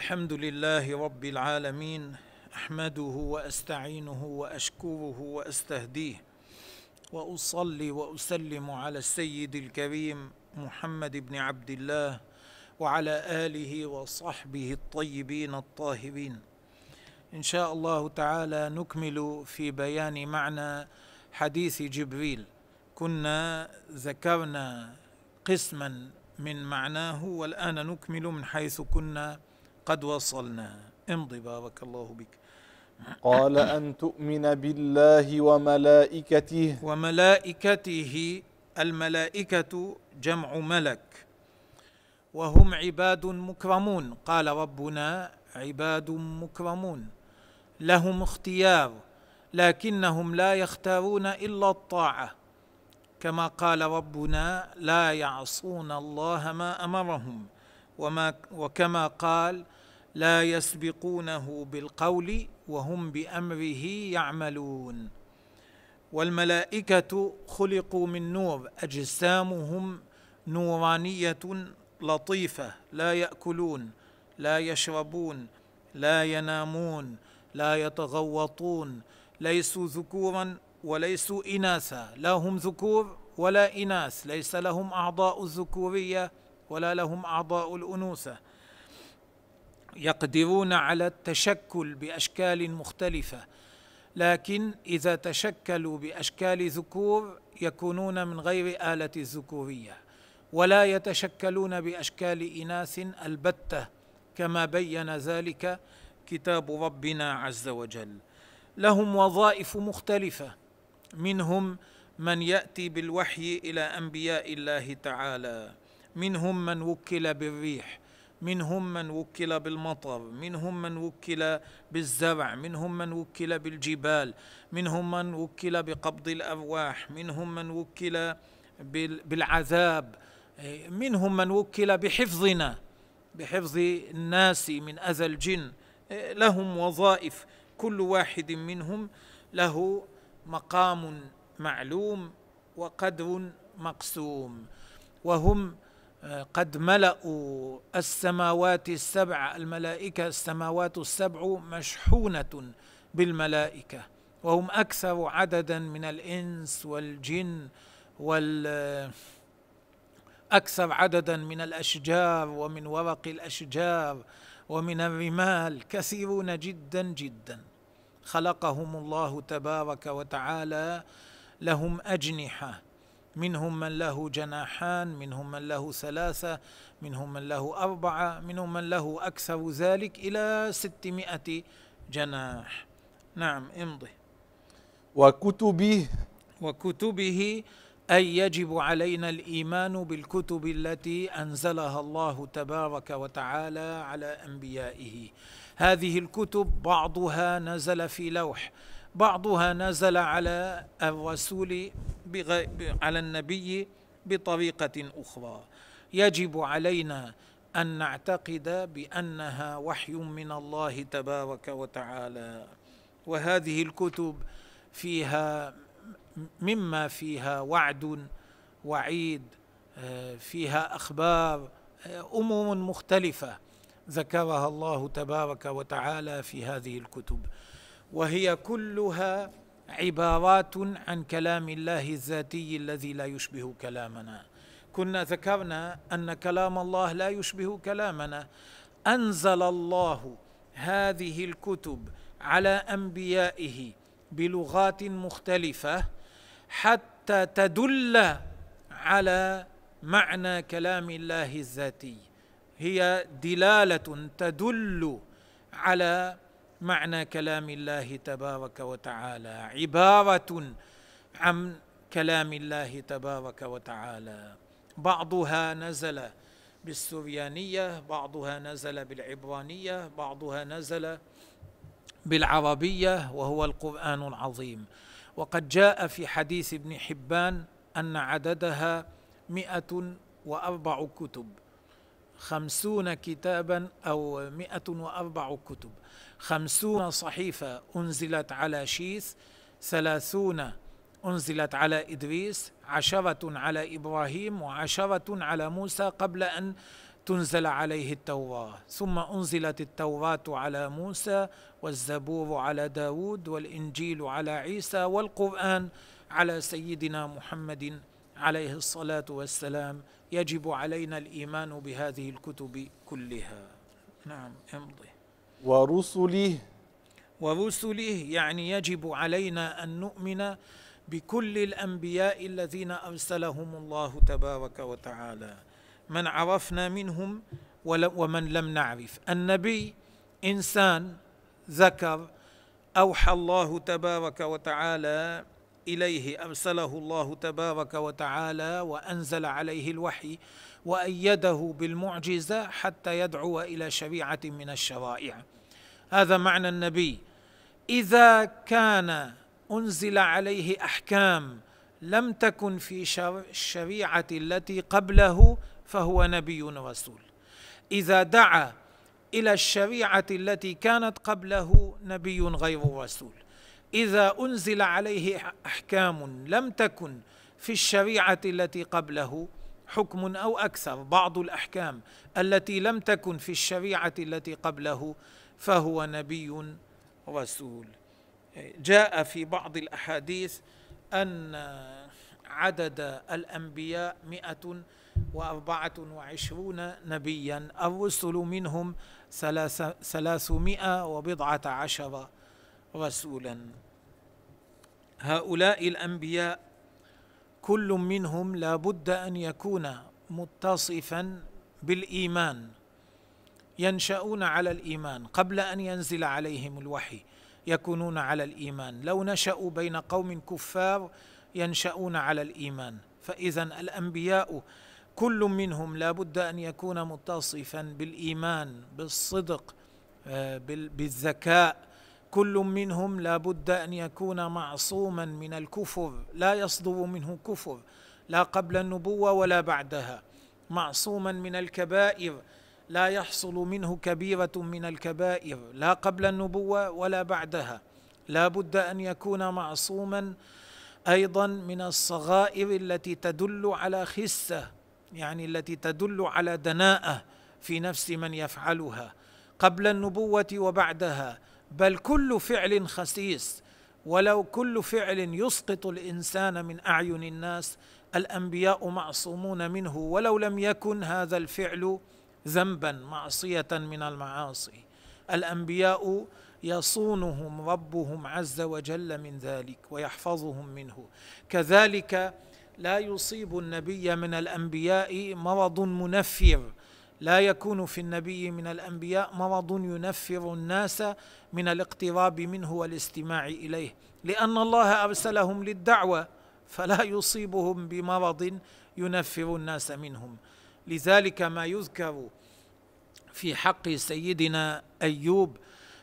الحمد لله رب العالمين أحمده وأستعينه وأشكره وأستهديه وأصلي وأسلم على السيد الكريم محمد بن عبد الله وعلى آله وصحبه الطيبين الطاهرين. إن شاء الله تعالى نكمل في بيان معنى حديث جبريل. كنا ذكرنا قسما من معناه والآن نكمل من حيث كنا قد وصلنا. امضي بارك الله بك. قال أن تؤمن بالله وملائكته. وملائكته الملائكة جمع ملك. وهم عباد مكرمون. قال ربنا عباد مكرمون. لهم اختيار لكنهم لا يختارون إلا الطاعة. كما قال ربنا لا يعصون الله ما أمرهم. وما وكما قال لا يسبقونه بالقول وهم بأمره يعملون. والملائكة خلقوا من نور أجسامهم نورانية لطيفة لا يأكلون لا يشربون لا ينامون لا يتغوطون ليسوا ذكورا وليسوا إناثا. لا هم ذكور ولا إناث ليس لهم أعضاء الذكورية ولا لهم أعضاء الأنوثة. يقدرون على التشكل بأشكال مختلفة لكن إذا تشكلوا بأشكال ذكور يكونون من غير آلة الذكورية ولا يتشكلون بأشكال إناث البتة كما بين ذلك كتاب ربنا عز وجل. لهم وظائف مختلفة منهم من يأتي بالوحي إلى أنبياء الله تعالى منهم من وكل بالريح منهم من وكل بالمطر منهم من وكل بالزرع منهم من وكل بالجبال منهم من وكل بقبض الأرواح منهم من وكل بالعذاب منهم من وكل بحفظنا بحفظ الناس من أذى الجن لهم وظائف كل واحد منهم له مقام معلوم وقدر مقسوم وهم قد ملأوا السماوات السبع الملائكة السماوات السبع مشحونة بالملائكة وهم أكثر عددا من الإنس والجن وال أكثر عددا من الأشجار ومن ورق الأشجار ومن الرمال كثيرون جدا جدا. خلقهم الله تبارك وتعالى لهم أجنحة. منهم من له جناحان منهم من له ثلاثة منهم من له أربعة منهم من له أكثر ذلك إلى ستمائة جناح. نعم امضي. وكتبه وكتبه أي يجب علينا الإيمان بالكتب التي أنزلها الله تبارك وتعالى على أنبيائه. هذه الكتب بعضها نزل في لوح. بعضها نزل على الرسول على النبي بطريقة أخرى. يجب علينا أن نعتقد بأنها وحي من الله تبارك وتعالى. وهذه الكتب فيها مما فيها وعد وعيد فيها أخبار أمور مختلفة ذكرها الله تبارك وتعالى في هذه الكتب. وهي كلها عبارات عن كلام الله الذاتي الذي لا يشبه كلامنا. كنا ذكرنا أن كلام الله لا يشبه كلامنا. أنزل الله هذه الكتب على أنبيائه بلغات مختلفة حتى تدل على معنى كلام الله الذاتي. هي دلالة تدل على معنى كلام الله تبارك وتعالى. عبارة عن كلام الله تبارك وتعالى. بعضها نزل بالسريانية بعضها نزل بالعبرانية بعضها نزل بالعربية وهو القرآن العظيم. وقد جاء في حديث ابن حبان أن عددها مئة وأربع كتب خمسون كتابا أو مئة وأربع كتب. خمسون صحيفة أنزلت على شيث ثلاثون أنزلت على إدريس عشرة على إبراهيم وعشرة على موسى قبل أن تنزل عليه التوراة. ثم أنزلت التوراة على موسى والزبور على داود والإنجيل على عيسى والقرآن على سيدنا محمد عليه الصلاة والسلام. يجب علينا الإيمان بهذه الكتب كلها. نعم امضي. ورسله. ورسله يعني يجب علينا أن نؤمن بكل الأنبياء الذين أرسلهم الله تبارك وتعالى. من عرفنا منهم ومن لم نعرف. النبي إنسان ذكر أوحى الله تبارك وتعالى إليه أرسله الله تبارك وتعالى وأنزل عليه الوحي. وأيده بالمعجزة حتى يدعو إلى شريعة من الشرائع. هذا معنى النبي. إذا كان أنزل عليه أحكام لم تكن في الشريعة التي قبله فهو نبي رسول إذا دعا إلى الشريعة التي كانت قبله نبي غير رسول إذا أنزل عليه أحكام لم تكن في الشريعة التي قبله حكم أو أكثر بعض الأحكام التي لم تكن في الشريعة التي قبله فهو نبي رسول. جاء في بعض الأحاديث أن عدد الأنبياء مئة وأربعة وعشرون نبيا الرسل منهم ثلاثمائة وبضعة عشر رسولا. هؤلاء الأنبياء كل منهم لا بد أن يكون متصفا بالإيمان ينشأون على الإيمان قبل أن ينزل عليهم الوحي يكونون على الإيمان. لو نشأوا بين قوم كفار ينشأون على الإيمان. فإذا الأنبياء كل منهم لا بد أن يكون متصفا بالإيمان بالصدق آه، بالذكاء. كل منهم لا بد أن يكون معصوما من الكفر لا يصدر منه كفر لا قبل النبوة ولا بعدها. معصوما من الكبائر لا يحصل منه كبيرة من الكبائر لا قبل النبوة ولا بعدها. لا بد أن يكون معصوما أيضا من الصغائر التي تدل على خسة يعني التي تدل على دناءة في نفس من يفعلها. قبل النبوة وبعدها. بل كل فعل خسيس ولو كل فعل يسقط الإنسان من أعين الناس الأنبياء معصومون منه ولو لم يكن هذا الفعل ذنبا معصية من المعاصي. الأنبياء يصونهم ربهم عز وجل من ذلك ويحفظهم منه. كذلك لا يصيب النبي من الأنبياء مرض منفر لا يكون في النبي من الأنبياء مرض ينفر الناس من الاقتراب منه والاستماع إليه. لأن الله أرسلهم للدعوة فلا يصيبهم بمرض ينفر الناس منهم. لذلك ما يذكر في حق سيدنا أيوب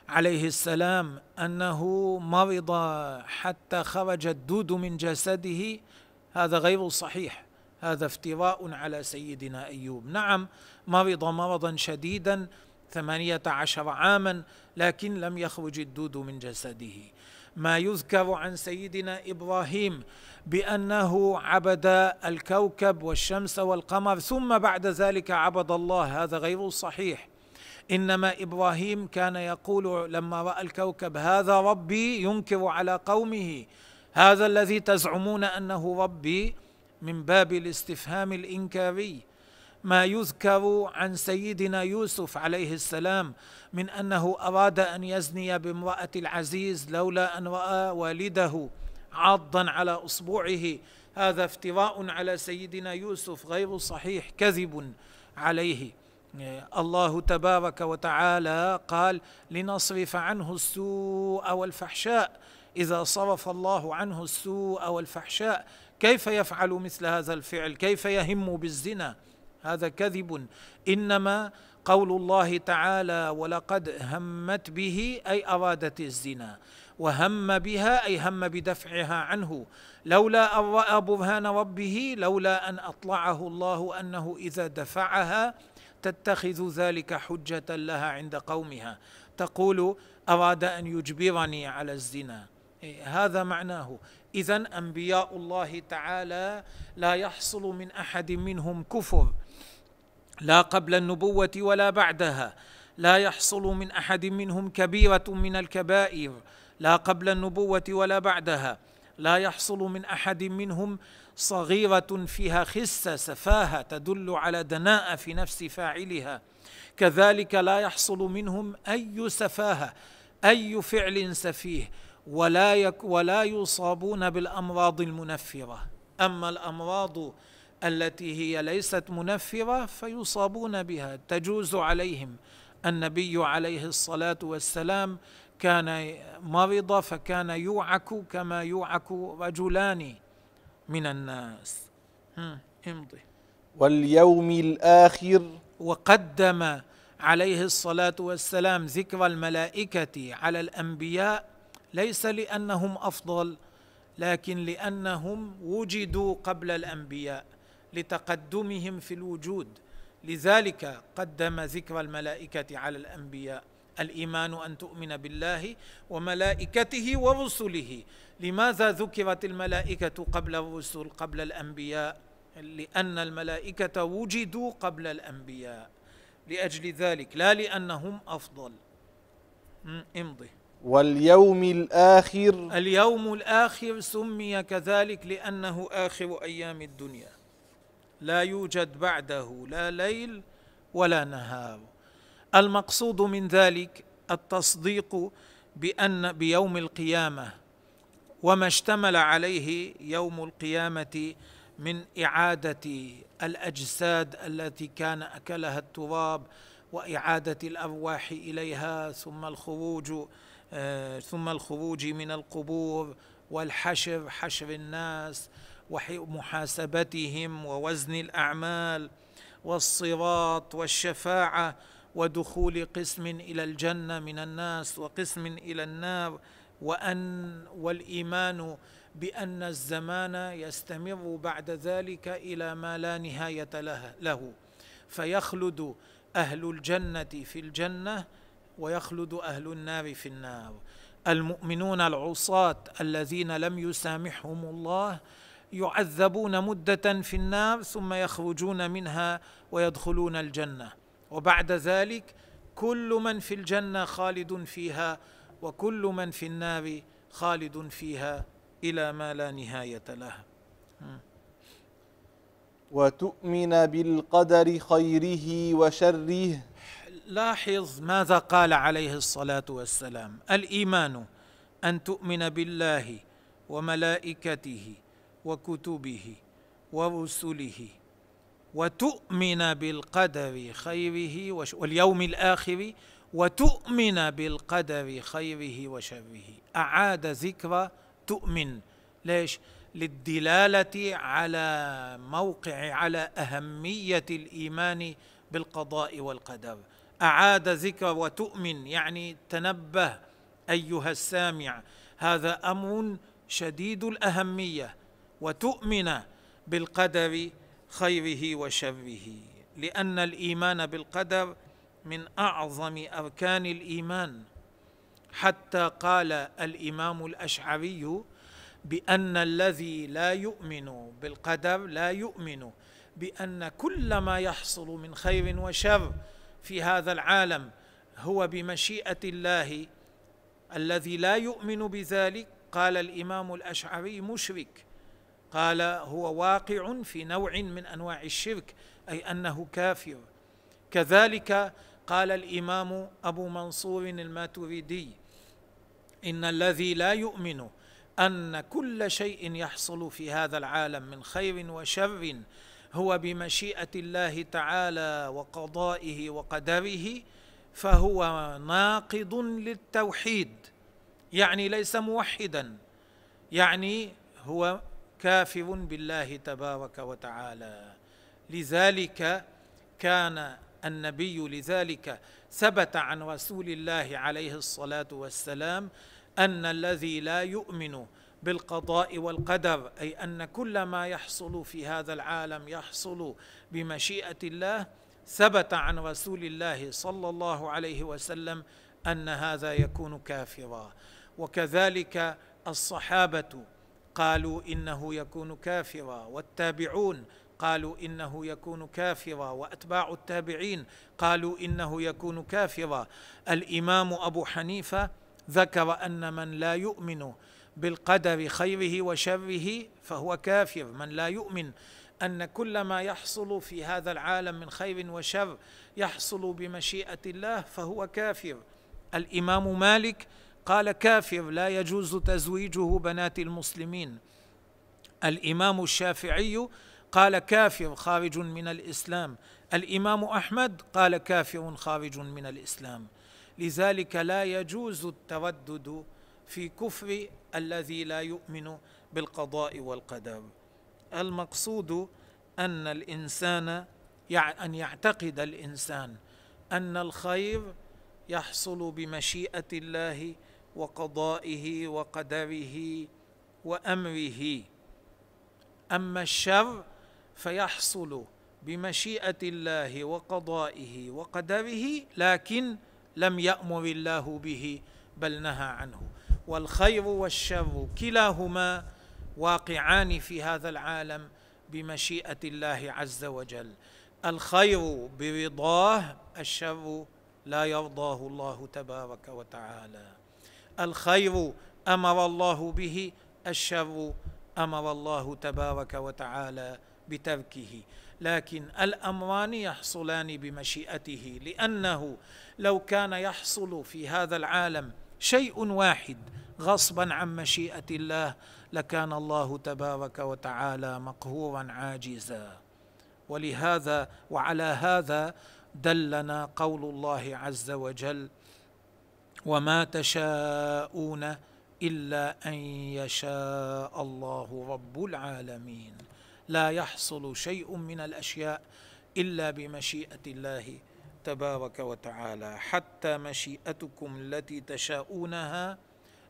عليه السلام أنه مرض حتى خرج الدود من جسده. هذا غير صحيح. هذا افتراء على سيدنا أيوب. نعم مرض مرضا شديدا ثمانية عشر عاما لكن لم يخرج الدود من جسده. ما يذكر عن سيدنا إبراهيم بأنه عبد الكوكب والشمس والقمر ثم بعد ذلك عبد الله. هذا غير صحيح. إنما إبراهيم كان يقول لما رأى الكوكب هذا ربي ينكر على قومه. هذا الذي تزعمون أنه ربي. من باب الاستفهام الإنكاري. ما يذكر عن سيدنا يوسف عليه السلام من أنه أراد أن يزني بامرأة العزيز لولا أن رأى والده عاضا على أصبعه. هذا افتراء على سيدنا يوسف غير صحيح كذب عليه. الله تبارك وتعالى قال لنصرف عنه السوء والفحشاء. إذا صرف الله عنه السوء والفحشاء كيف يفعل مثل هذا الفعل؟ كيف يهم بالزنا؟ هذا كذب. إنما قول الله تعالى ولقد همت به أي أرادت الزنا وهم بها أي هم بدفعها عنه. لولا أن رأى برهان ربه لولا أن أطلعه الله أنه إذا دفعها تتخذ ذلك حجة لها عند قومها. تقول أراد أن يجبرني على الزنا. هذا معناه. اذا أنبياء الله تعالى لا يحصل من أحد منهم كفر لا قبل النبوة ولا بعدها. لا يحصل من أحد منهم كبيرة من الكبائر لا قبل النبوة ولا بعدها. لا يحصل من أحد منهم صغيرة فيها خسه سفاهة تدل على دناءة في نفس فاعلها. كذلك لا يحصل منهم أي سفاهة أي فعل سفيه. ولا يك ولا يصابون بالأمراض المنفرة. أما الأمراض التي هي ليست منفرة فيصابون بها. تجوز عليهم. النبي عليه الصلاة والسلام كان مرض فكان يوعك كما يوعك رجلان من الناس. امضي. واليوم الآخر. وقدم عليه الصلاة والسلام ذكر الملائكة على الأنبياء ليس لأنهم أفضل لكن لأنهم وجدوا قبل الأنبياء لتقدمهم في الوجود. لذلك قدم ذكر الملائكة على الأنبياء الإيمان أن تؤمن بالله وملائكته ورسله. لماذا ذكرت الملائكة قبل الرسل قبل الأنبياء؟ لأن الملائكة وجدوا قبل الأنبياء. لأجل ذلك لا لأنهم أفضل. امضي. واليوم الآخر. اليوم الآخر سمي كذلك لأنه آخر أيام الدنيا. لا يوجد بعده لا ليل ولا نهار. المقصود من ذلك التصديق بأن بيوم القيامة وما اشتمل عليه يوم القيامة من إعادة الأجساد التي كان أكلها التراب وإعادة الأرواح إليها ثم الخروج ثم الخروج من القبور والحشر حشر الناس ومحاسبتهم ووزن الأعمال والصراط والشفاعة ودخول قسم إلى الجنة من الناس وقسم إلى النار وان والإيمان بأن الزمان يستمر بعد ذلك إلى ما لا نهاية له. فيخلد أهل الجنة في الجنة ويخلد أهل النار في النار. المؤمنون العصاة الذين لم يسامحهم الله يعذبون مدة في النار ثم يخرجون منها ويدخلون الجنة. وبعد ذلك كل من في الجنة خالد فيها وكل من في النار خالد فيها إلى ما لا نهاية له. وتؤمن بالقدر خيره وشره لاحظ ماذا قال عليه الصلاة والسلام. الإيمان أن تؤمن بالله وملائكته وكتبه ورسله وتؤمن بالقدر خيره وش واليوم الآخر وتؤمن بالقدر خيره وشره. أعاد ذكر تؤمن. ليش؟ للدلالة على موقع على أهمية الإيمان بالقضاء والقدر. أعاد ذكر وتؤمن يعني تنبه أيها السامع هذا أمر شديد الأهمية وتؤمن بالقدر خيره وشره لأن الإيمان بالقدر من أعظم أركان الإيمان. حتى قال الإمام الأشعري بأن الذي لا يؤمن بالقدر لا يؤمن بأن كل ما يحصل من خير وشر في هذا العالم هو بمشيئة الله الذي لا يؤمن بذلك. قال الإمام الأشعري مشرك. قال هو واقع في نوع من أنواع الشرك أي أنه كافر. كذلك قال الإمام أبو منصور الماتريدي إن الذي لا يؤمن أن كل شيء يحصل في هذا العالم من خير وشر هو بمشيئة الله تعالى وقضائه وقدره فهو ناقض للتوحيد يعني ليس موحدا يعني هو كافر بالله تبارك وتعالى. لذلك كان النبي لذلك ثبت عن رسول الله عليه الصلاة والسلام أن الذي لا يؤمن بالقضاء والقدر أي أن كل ما يحصل في هذا العالم يحصل بمشيئة الله ثبت عن رسول الله صلى الله عليه وسلم أن هذا يكون كافرا. وكذلك الصحابة قالوا إنه يكون كافرا والتابعون قالوا إنه يكون كافرا وأتباع التابعين قالوا إنه يكون كافرا. الإمام أبو حنيفة ذكر أن من لا يؤمن بالقدر خيره وشره فهو كافر. من لا يؤمن أن كل ما يحصل في هذا العالم من خير وشر يحصل بمشيئة الله فهو كافر. الإمام مالك قال كافر لا يجوز تزويجه بنات المسلمين. الإمام الشافعي قال كافر خارج من الإسلام. الإمام أحمد قال كافر خارج من الإسلام. لذلك لا يجوز التردد في كفر الذي لا يؤمن بالقضاء والقدر. المقصود أن الإنسان أن يعتقد الإنسان أن الخير يحصل بمشيئة الله وقضائه وقدره وأمره. أما الشر فيحصل بمشيئة الله وقضائه وقدره لكن لم يأمر الله به بل نهى عنه. والخير والشر كلاهما واقعان في هذا العالم بمشيئة الله عز وجل. الخير برضاه الشر لا يرضاه الله تبارك وتعالى. الخير أمر الله به الشر أمر الله تبارك وتعالى بتركه. لكن الأمران يحصلان بمشيئته لأنه لو كان يحصل في هذا العالم شيء واحد غصبا عن مشيئة الله لكان الله تبارك وتعالى مقهورا عاجزا. ولهذا وعلى هذا دلنا قول الله عز وجل وما تشاءون إلا أن يشاء الله رب العالمين. لا يحصل شيء من الأشياء إلا بمشيئة الله تبارك وتعالى حتى مشيئتكم التي تشاءونها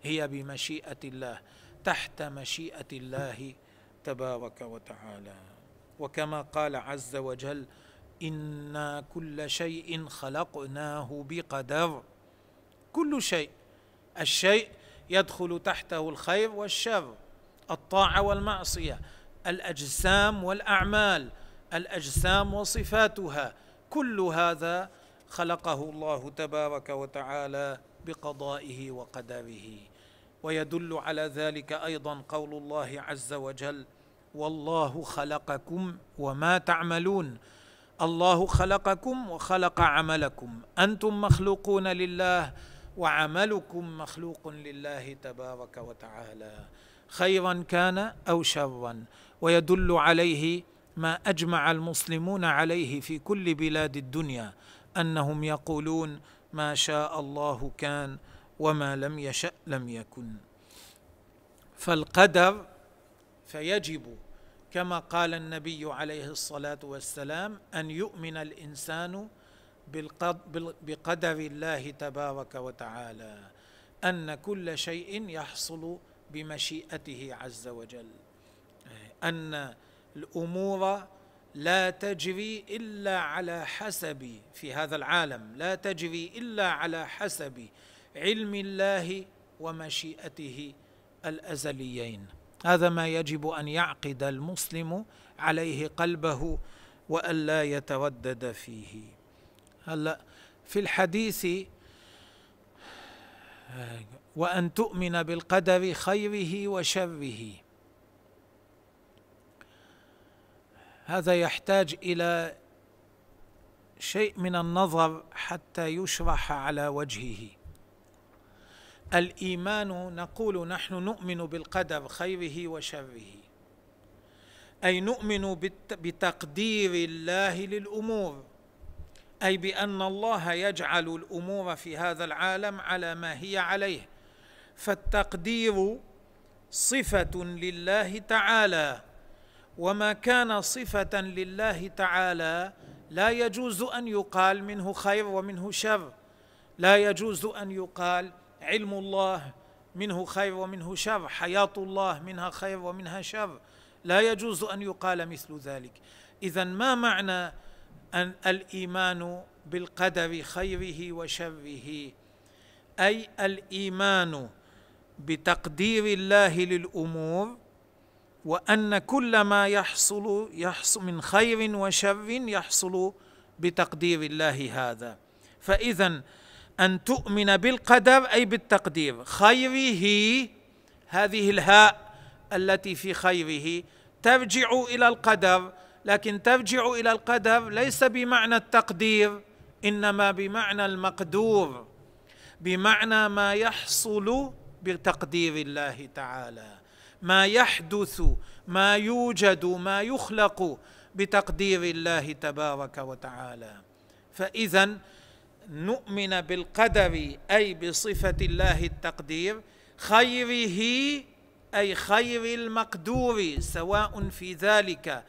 هي بمشيئة الله تحت مشيئة الله تبارك وتعالى. وكما قال عز وجل إنا كل شيء خلقناه بقدر كل شيء الشيء يدخل تحته الخير والشر الطاعة والمعصية الأجسام والأعمال الأجسام وصفاتها كل هذا خلقه الله تبارك وتعالى بقضائه وقدره. ويدل على ذلك أيضا قول الله عز وجل والله خلقكم وما تعملون. الله خلقكم وخلق عملكم. أنتم مخلوقون لله وعملكم مخلوق لله تبارك وتعالى. خيرا كان أو شرا. ويدل عليه ما أجمع المسلمون عليه في كل بلاد الدنيا أنهم يقولون ما شاء الله كان وما لم يشأ لم يكن. فالقدر فيجب كما قال النبي عليه الصلاة والسلام أن يؤمن الإنسان بقدر الله تبارك وتعالى أن كل شيء يحصل بمشيئته عز وجل. أن الأمور لا تجري إلا على حسب في هذا العالم. لا تجري إلا على حسب علم الله ومشيئته الأزليين. هذا ما يجب أن يعقد المسلم عليه قلبه والا يتردد فيه. هلا في الحديث وأن تؤمن بالقدر خيره وشره. هذا يحتاج إلى شيء من النظر حتى يشرح على وجهه. الإيمان نقول نحن نؤمن بالقدر خيره وشره. أي نؤمن بتقدير الله للأمور. أي بأن الله يجعل الأمور في هذا العالم على ما هي عليه. فالتقدير صفة لله تعالى. وما كان صفه لله تعالى لا يجوز أن يقال منه خير ومنه شر. لا يجوز أن يقال علم الله منه خير ومنه شر حياة الله منها خير ومنها شر. لا يجوز أن يقال مثل ذلك. إذا ما معنى أن الإيمان بالقدر خيره وشره؟ أي الإيمان بتقدير الله للأمور وأن كل ما يحصل يحصل من خير وشر يحصل بتقدير الله هذا. فاذا أن تؤمن بالقدر أي بالتقدير. خيره هذه الهاء التي في خيره ترجع إلى القدر. لكن ترجع إلى القدر ليس بمعنى التقدير إنما بمعنى المقدور. بمعنى ما يحصل بتقدير الله تعالى. ما يحدث ما يوجد ما يخلق بتقدير الله تبارك وتعالى. فإذا نؤمن بالقدر أي بصفة الله التقدير خيره أي خير المقدور سواء في ذلك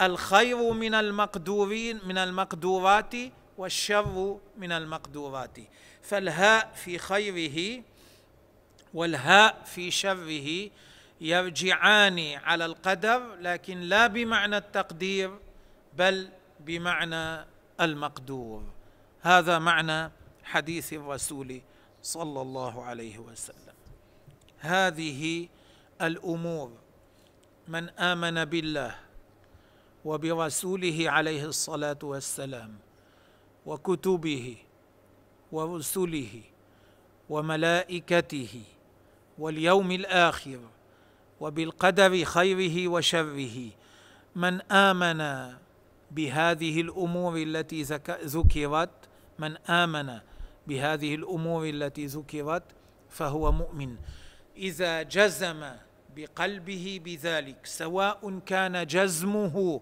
الخير من المقدورين من المقدورات والشر من المقدورات. فالهاء في خيره والهاء في شره يرجعان على القدر لكن لا بمعنى التقدير بل بمعنى المقدور. هذا معنى حديث الرسول صلى الله عليه وسلم. هذه الأمور. من آمن بالله وبرسوله عليه الصلاة والسلام وكتبه ورسله وملائكته واليوم الآخر وبالقدر خيره وشره. من آمن بهذه الأمور التي ذكرت من آمن بهذه الأمور التي ذكرت فهو مؤمن. إذا جزم بقلبه بذلك سواء كان جزمه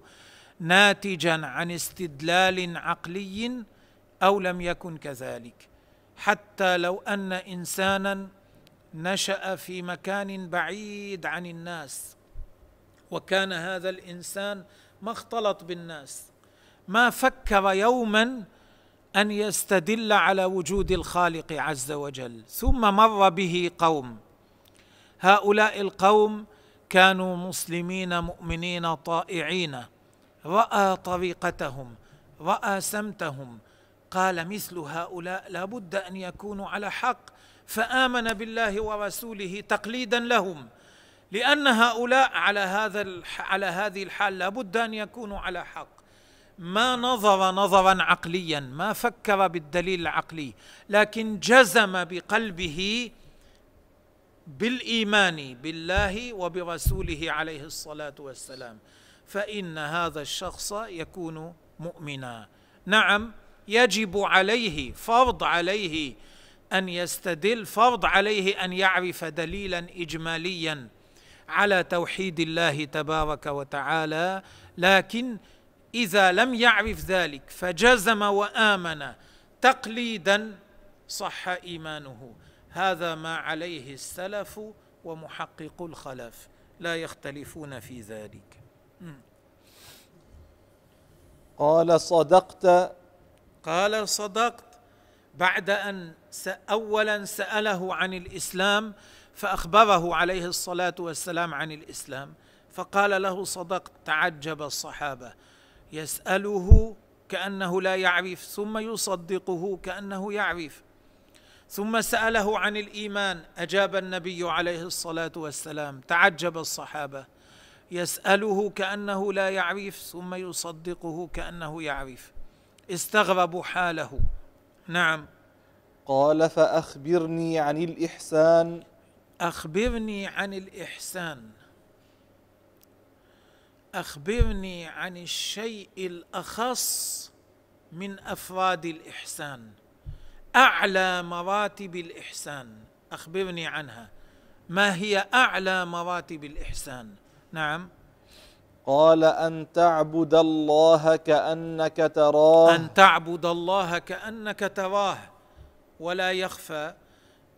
ناتجا عن استدلال عقلي أو لم يكن كذلك. حتى لو أن انسانا نشأ في مكان بعيد عن الناس وكان هذا الإنسان ما اختلط بالناس. ما فكر يوما أن يستدل على وجود الخالق عز وجل ثم مر به قوم. هؤلاء القوم كانوا مسلمين مؤمنين طائعين. رأى طريقتهم رأى سمتهم. قال مثل هؤلاء لابد أن يكونوا على حق فآمن بالله ورسوله تقليدا لهم لأن هؤلاء على هذا على هذه الحال لابد أن يكونوا على حق. ما نظر نظرا عقليا ما فكر بالدليل العقلي لكن جزم بقلبه بالإيمان بالله وبرسوله عليه الصلاة والسلام. فإن هذا الشخص يكون مؤمنا. نعم يجب عليه فرض عليه أن يستدل فرض عليه أن يعرف دليلا اجماليا على توحيد الله تبارك وتعالى لكن إذا لم يعرف ذلك فجزم وآمن تقليدا صح إيمانه. هذا ما عليه السلف ومحقق الخلف. لا يختلفون في ذلك. قال صدقت. قال صدقت بعد أن اولا سأله عن الإسلام فأخبره عليه الصلاة والسلام عن الإسلام. فقال له صدقت تعجب الصحابة. يسأله كأنه لا يعرف ثم يصدقه كأنه يعرف. ثم سأله عن الإيمان أجاب النبي عليه الصلاة والسلام. تعجب الصحابة. يسأله كأنه لا يعرف ثم يصدقه كأنه يعرف. استغربوا حاله. نعم. قال فأخبرني عن الإحسان. أخبرني عن الإحسان. أخبرني عن الشيء الأخص من أفراد الإحسان. أعلى مراتب الإحسان. أخبرني عنها. ما هي أعلى مراتب الإحسان؟ نعم. قال أن تعبد الله كأنك تراه. أن تعبد الله كأنك تراه. ولا يخفى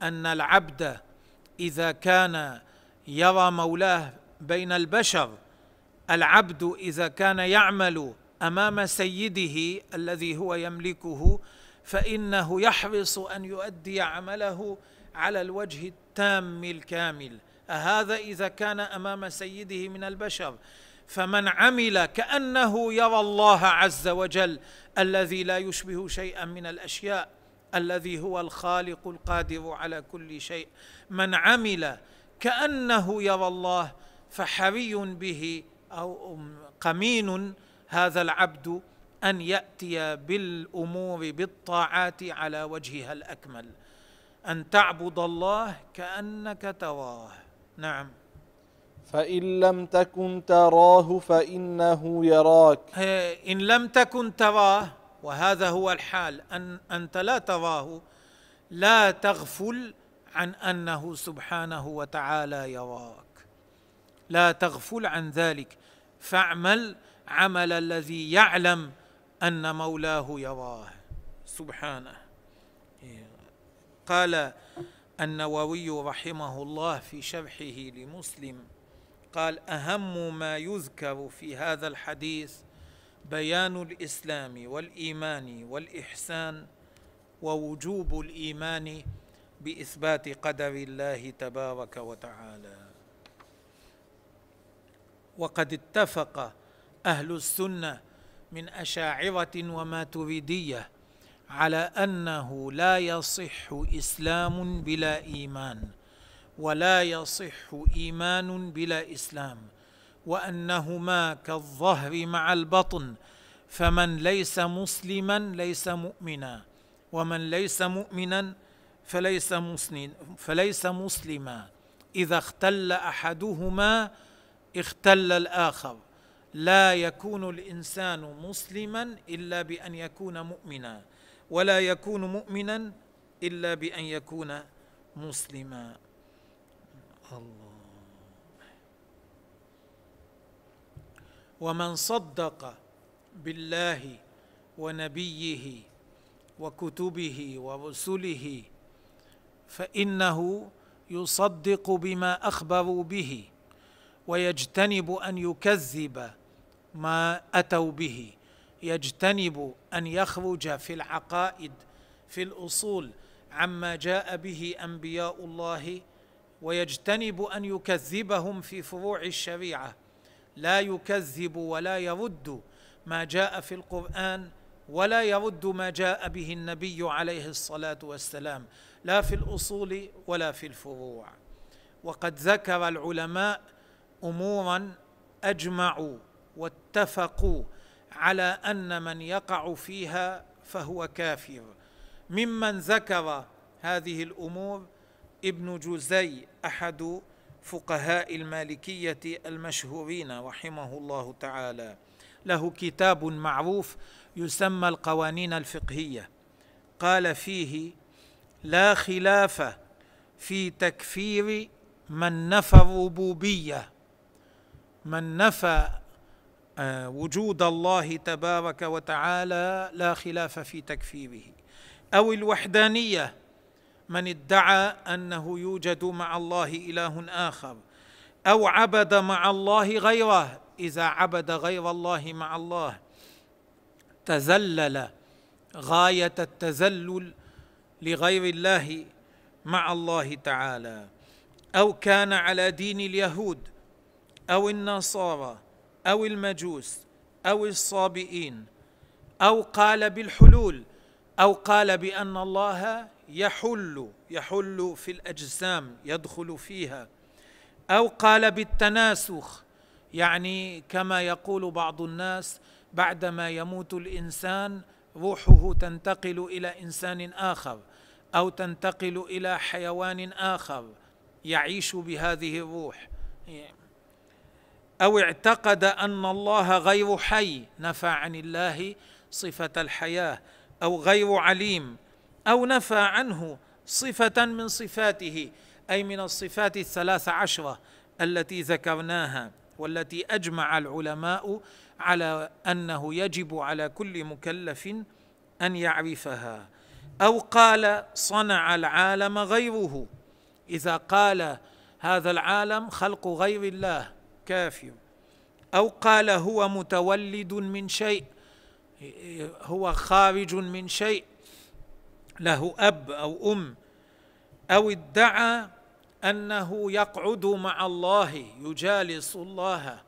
أن العبد إذا كان يرى مولاه بين البشر العبد إذا كان يعمل أمام سيده الذي هو يملكه فإنه يحرص أن يؤدي عمله على الوجه التام الكامل. هذا إذا كان أمام سيده من البشر. فمن عمل كأنه يرى الله عز وجل الذي لا يشبه شيئا من الأشياء. الذي هو الخالق القادر على كل شيء. من عمل كأنه يرى الله فحري به أو قمين هذا العبد أن يأتي بالأمور بالطاعات على وجهها الأكمل. أن تعبد الله كأنك تراه. نعم. فإن لم تكن تراه فإنه يراك. إن لم تكن تراه وهذا هو الحال أن أنت لا تراه لا تغفل عن أنه سبحانه وتعالى يراك. لا تغفل عن ذلك. فاعمل عمل الذي يعلم أن مولاه يراه. سبحانه. قال النووي رحمه الله في شرحه لمسلم قال أهم ما يذكر في هذا الحديث بيان الإسلام والإيمان والإحسان ووجوب الإيمان بإثبات قدر الله تبارك وتعالى. وقد اتفق أهل السنة من أشاعرة وماتريدية على أنه لا يصح إسلام بلا إيمان ولا يصح إيمان بلا إسلام. وأنهما كالظهر مع البطن فمن ليس مسلما ليس مؤمنا ومن ليس مؤمنا فليس مسلم فليس مسلما. إذا اختل أحدهما اختل الآخر. لا يكون الإنسان مسلما إلا بأن يكون مؤمنا ولا يكون مؤمنا إلا بأن يكون مسلما. الله. ومن صدق بالله ونبيه وكتبه ورسله فإنه يصدق بما أخبروا به ويجتنب أن يكذب ما أتوا به يجتنب أن يخرج في العقائد في الأصول عما جاء به أنبياء الله ويجتنب أن يكذبهم في فروع الشريعة. لا يكذب ولا يرد ما جاء في القرآن ولا يرد ما جاء به النبي عليه الصلاة والسلام لا في الأصول ولا في الفروع. وقد ذكر العلماء أمورا أجمعوا واتفقوا على أن من يقع فيها فهو كافر. ممن ذكر هذه الأمور ابن جزي أحد فقهاء المالكية المشهورين رحمه الله تعالى. له كتاب معروف يسمى القوانين الفقهية. قال فيه لا خلاف في تكفير من نفى الربوبية. من نفى آه، وجود الله تبارك وتعالى لا خلاف في تكفيره. أو الوحدانية من ادعى أنه يوجد مع الله إله آخر أو عبد مع الله غيره إذا عبد غير الله مع الله. تذلل غاية التذلل لغير الله مع الله تعالى. أو كان على دين اليهود أو النصارى أو المجوس أو الصابئين أو قال بالحلول أو قال بأن الله يحل يحل في الأجسام يدخل فيها. أو قال بالتناسخ يعني كما يقول بعض الناس بعدما يموت الإنسان روحه تنتقل إلى إنسان آخر أو تنتقل إلى حيوان آخر يعيش بهذه الروح. أو اعتقد أن الله غير حي نفى عن الله صفة الحياة أو غير عليم. أو نفى عنه صفة من صفاته أي من الصفات الثلاث عشرة التي ذكرناها والتي أجمع العلماء على أنه يجب على كل مكلف أن يعرفها. أو قال صنع العالم غيره. إذا قال هذا العالم خلق غير الله. كافر أو قال هو متولد من شيء. هو خارج من شيء. له أب أو أم أو ادعى أنه يقعد مع الله يجالس الله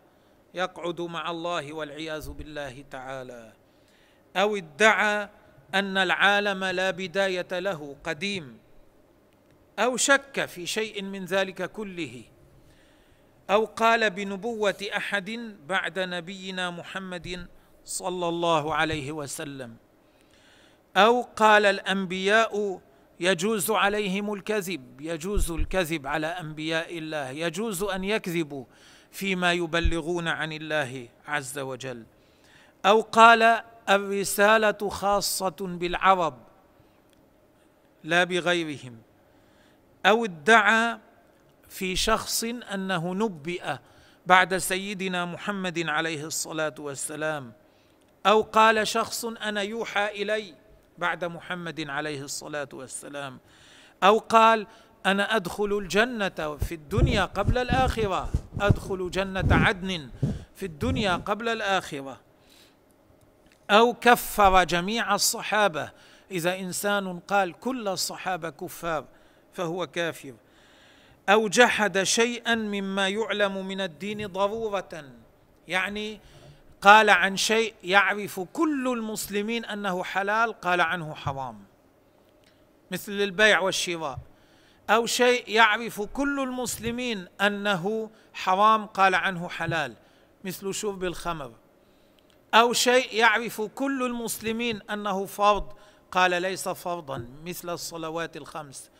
يقعد مع الله والعياذ بالله تعالى أو ادعى أن العالم لا بداية له قديم أو شك في شيء من ذلك كله أو قال بنبوة أحد بعد نبينا محمد صلى الله عليه وسلم. أو قال الأنبياء يجوز عليهم الكذب يجوز الكذب على أنبياء الله يجوز أن يكذبوا فيما يبلغون عن الله عز وجل. أو قال الرسالة خاصة بالعرب لا بغيرهم. أو ادعى في شخص أنه نبئ بعد سيدنا محمد عليه الصلاة والسلام. أو قال شخص أنا يوحى إلي بعد محمد عليه الصلاة والسلام أو قال أنا أدخل الجنة في الدنيا قبل الآخرة أدخل جنة عدن في الدنيا قبل الآخرة. أو كفر جميع الصحابة إذا إنسان قال كل الصحابة كفار فهو كافر. أو جحد شيئا مما يعلم من الدين ضرورة يعني قال عن شيء يعرف كل المسلمين أنه حلال قال عنه حرام مثل البيع والشراء. أو شيء يعرف كل المسلمين أنه حرام قال عنه حلال مثل شرب الخمر. أو شيء يعرف كل المسلمين أنه فرض قال ليس فرضا مثل الصلوات الخمس.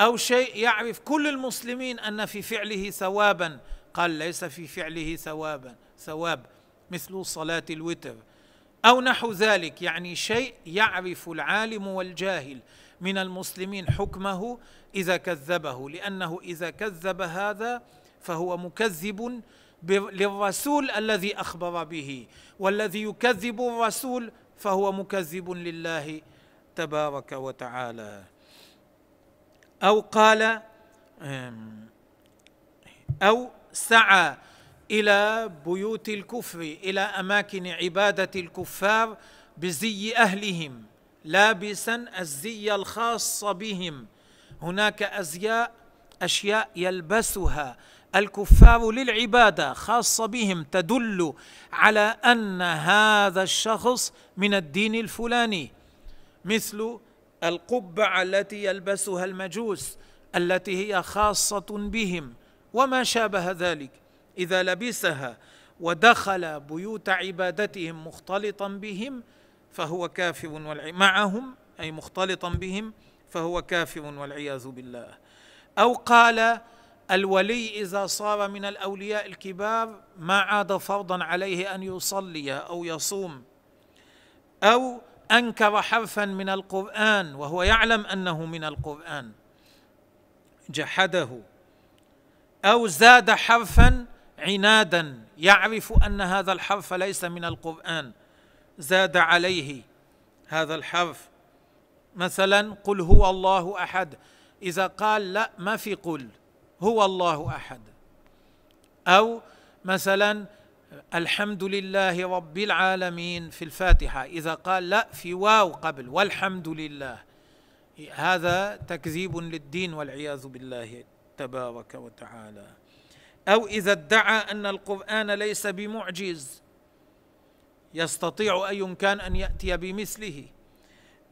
أو شيء يعرف كل المسلمين أن في فعله ثوابا قال ليس في فعله ثوابا ثواب. مثل صلاة الوتر أو نحو ذلك يعني شيء يعرف العالم والجاهل من المسلمين حكمه إذا كذبه لأنه إذا كذب هذا فهو مكذب للرسول الذي أخبر به والذي يكذب الرسول فهو مكذب لله تبارك وتعالى. أو قال أو سعى إلى بيوت الكفر إلى أماكن عبادة الكفار بزي أهلهم لابسا الزي الخاص بهم. هناك أزياء أشياء يلبسها الكفار للعبادة خاصة بهم تدل على أن هذا الشخص من الدين الفلاني. مثل القبعه التي يلبسها المجوس التي هي خاصة بهم وما شابه ذلك. إذا لبسها ودخل بيوت عبادتهم مختلطا بهم فهو كافر والعي... معهم أي مختلطا بهم فهو كافر والعياذ بالله. أو قال الولي إذا صار من الأولياء الكبار ما عاد فرضا عليه أن يصلي أو يصوم. أو أنكر حرفا من القرآن وهو يعلم أنه من القرآن. جحده. أو زاد حرفا عنادا يعرف أن هذا الحرف ليس من القرآن. زاد عليه هذا الحرف. مثلا قل هو الله أحد. إذا قال لا ما في قل. هو الله أحد. أو مثلا الحمد لله رب العالمين في الفاتحة. إذا قال لا في واو قبل. والحمد لله. هذا تكذيب للدين والعياذ بالله تبارك وتعالى. أو إذا ادعى أن القرآن ليس بمعجز يستطيع أي كان أن يأتي بمثله.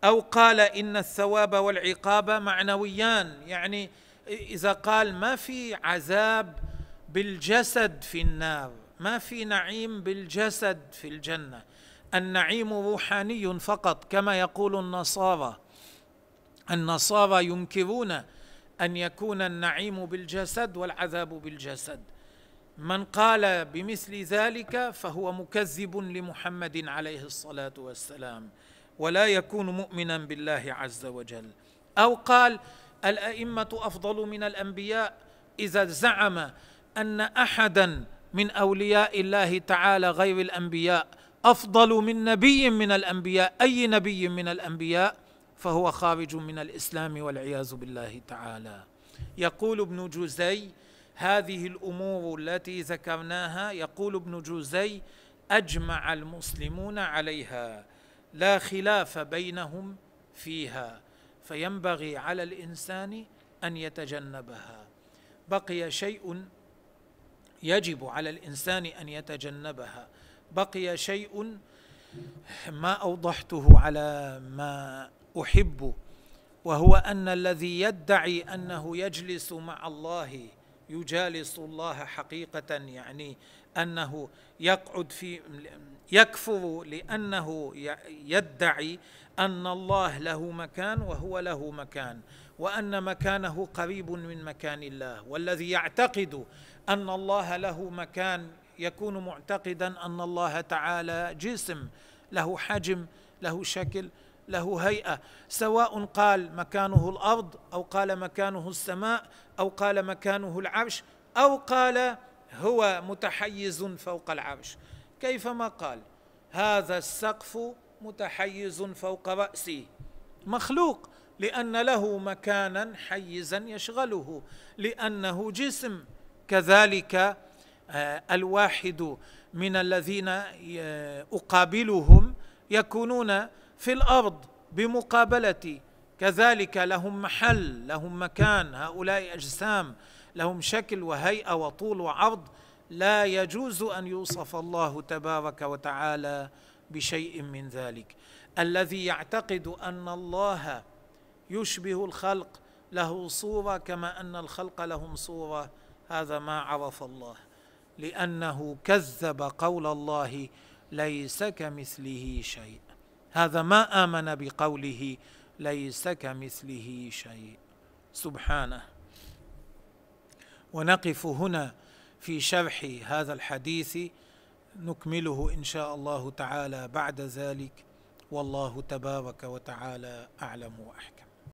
أو قال إن الثواب والعقاب معنويان يعني إذا قال ما في عذاب بالجسد في النار ما في نعيم بالجسد في الجنة. النعيم روحاني فقط كما يقول النصارى. النصارى ينكرون أن يكون النعيم بالجسد والعذاب بالجسد. من قال بمثل ذلك فهو مكذب لمحمد عليه الصلاة والسلام ولا يكون مؤمنا بالله عز وجل. أو قال الأئمة أفضل من الأنبياء إذا زعم أن أحدا من أولياء الله تعالى غير الأنبياء أفضل من نبي من الأنبياء. أي نبي من الأنبياء؟ فهو خارج من الإسلام والعياذ بالله تعالى. يقول ابن جوزي هذه الأمور التي ذكرناها يقول ابن جوزي أجمع المسلمون عليها لا خلاف بينهم فيها فينبغي على الإنسان أن يتجنبها. بقي شيء يجب على الإنسان أن يتجنبها. بقي شيء ما أوضحته على ما أحب وهو أن الذي يدعي أنه يجلس مع الله يجالس الله حقيقة يعني أنه يقعد في يكفر لأنه يدعي أن الله له مكان وهو له مكان وأن مكانه قريب من مكان الله والذي يعتقد أن الله له مكان يكون معتقدا أن الله تعالى جسم له حجم له شكل له هيئة سواء قال مكانه الأرض أو قال مكانه السماء أو قال مكانه العرش أو قال هو متحيز فوق العرش. كيفما قال هذا السقف متحيز فوق رأسي. مخلوق لأن له مكانا حيزا يشغله لأنه جسم. كذلك آه، الواحد من الذين آه، أقابلهم يكونون في الأرض بمقابلتي. كذلك لهم محل لهم مكان هؤلاء أجسام لهم شكل وهيئة وطول وعرض. لا يجوز أن يوصف الله تبارك وتعالى بشيء من ذلك. الذي يعتقد أن الله يشبه الخلق له صورة كما أن الخلق لهم صورة. هذا ما عرف الله. لأنه كذب قول الله ليس كمثله شيء. هذا ما آمن بقوله ليس كمثله شيء. سبحانه. ونقف هنا في شرح هذا الحديث. نكمله إن شاء الله تعالى بعد ذلك. والله تبارك وتعالى أعلم وأحكم.